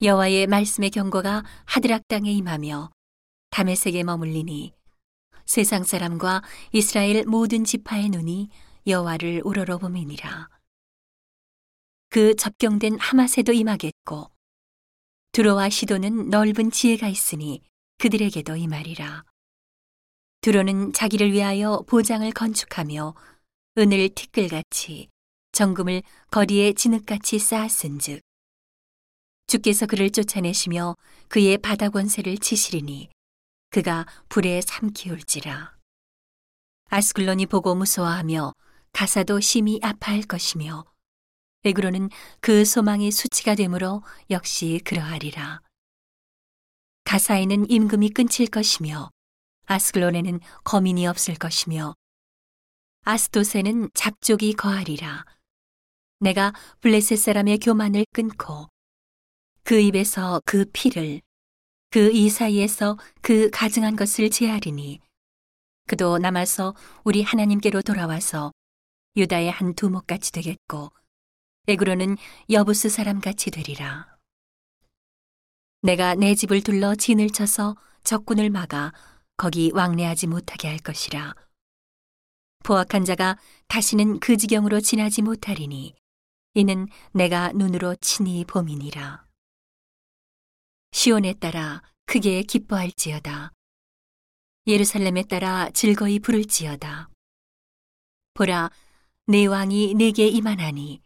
여호와의 말씀의 경고가 하드락 땅에 임하며 다메섹에 머물리니 세상 사람과 이스라엘 모든 지파의 눈이 여호와를 우러러봄이니라. 그 접경된 하마세도 임하겠고 두로와 시도는 넓은 지혜가 있으니 그들에게도 임하리라. 두로는 자기를 위하여 보장을 건축하며 은을 티끌같이 정금을 거리에 진흙같이 쌓았은즉 주께서 그를 쫓아내시며 그의 바다 권세를 치시리니 그가 불에 삼키울지라. 아스글론이 보고 무서워하며 가사도 심히 아파할 것이며 에그로는 그 소망이 수치가 되므로 역시 그러하리라. 가사에는 임금이 끊칠 것이며 아스글론에는 거민이 없을 것이며 아스도세는 잡족이 거하리라. 내가 블레셋 사람의 교만을 끊고 그 입에서 그 피를 그 이 사이에서 그 가증한 것을 제하리니 그도 남아서 우리 하나님께로 돌아와서 유다의 한 두목같이 되겠고 에그로는 여부스 사람같이 되리라. 내가 내 집을 둘러 진을 쳐서 적군을 막아 거기 왕래하지 못하게 할 것이라. 포악한 자가 다시는 그 지경으로 지나지 못하리니 이는 내가 눈으로 친히 봄이니라. 시온에 따라 크게 기뻐할지어다. 예루살렘에 따라 즐거이 부를지어다. 보라, 내 왕이 내게 임하나니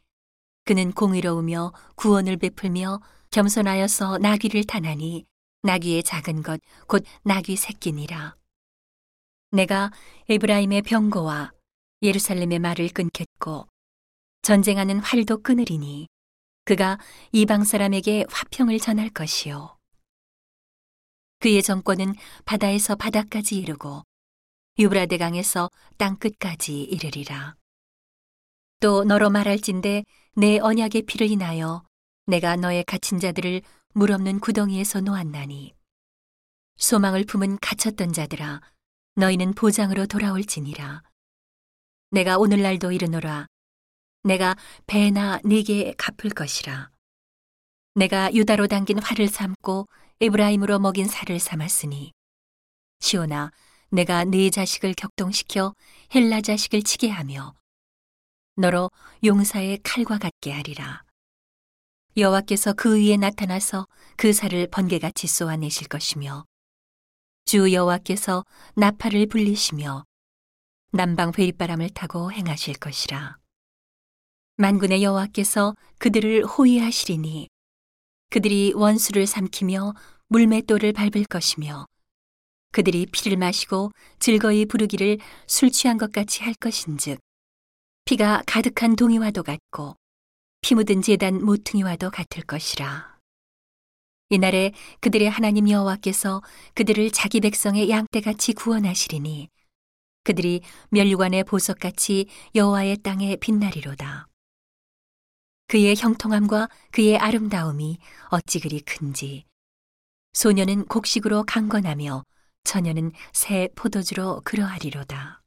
그는 공의로우며 구원을 베풀며 겸손하여서 나귀를 타나니 나귀의 작은 것 곧 나귀 새끼니라. 내가 에브라임의 병고와 예루살렘의 말을 끊겠고 전쟁하는 활도 끊으리니 그가 이방 사람에게 화평을 전할 것이요. 그의 정권은 바다에서 바다까지 이르고 유브라데 강에서 땅 끝까지 이르리라. 또 너로 말할진대 내 언약의 피를 인하여 내가 너의 갇힌 자들을 물 없는 구덩이에서 놓았나니 소망을 품은 갇혔던 자들아 너희는 보장으로 돌아올지니라. 내가 오늘날도 이르노라 내가 배나 네게 갚을 것이라. 내가 유다로 당긴 활을 삼고 에브라임으로 먹인 살을 삼았으니 시오나 내가 네 자식을 격동시켜 헬라 자식을 치게 하며 너로 용사의 칼과 같게 하리라. 여호와께서 그 위에 나타나서 그 살을 번개같이 쏘아내실 것이며 주 여호와께서 나팔을 불리시며 남방 회립바람을 타고 행하실 것이라. 만군의 여호와께서 그들을 호위하시리니 그들이 원수를 삼키며 물맷돌을 밟을 것이며 그들이 피를 마시고 즐거이 부르기를 술 취한 것 같이 할 것인즉 피가 가득한 동이와도 같고 피 묻은 재단 모퉁이와도 같을 것이라. 이날에 그들의 하나님 여호와께서 그들을 자기 백성의 양떼같이 구원하시리니 그들이 멸류관의 보석같이 여호와의 땅에 빛나리로다. 그의 형통함과 그의 아름다움이 어찌 그리 큰지. 소녀는 곡식으로 강건하며 처녀는 새 포도주로 그러하리로다.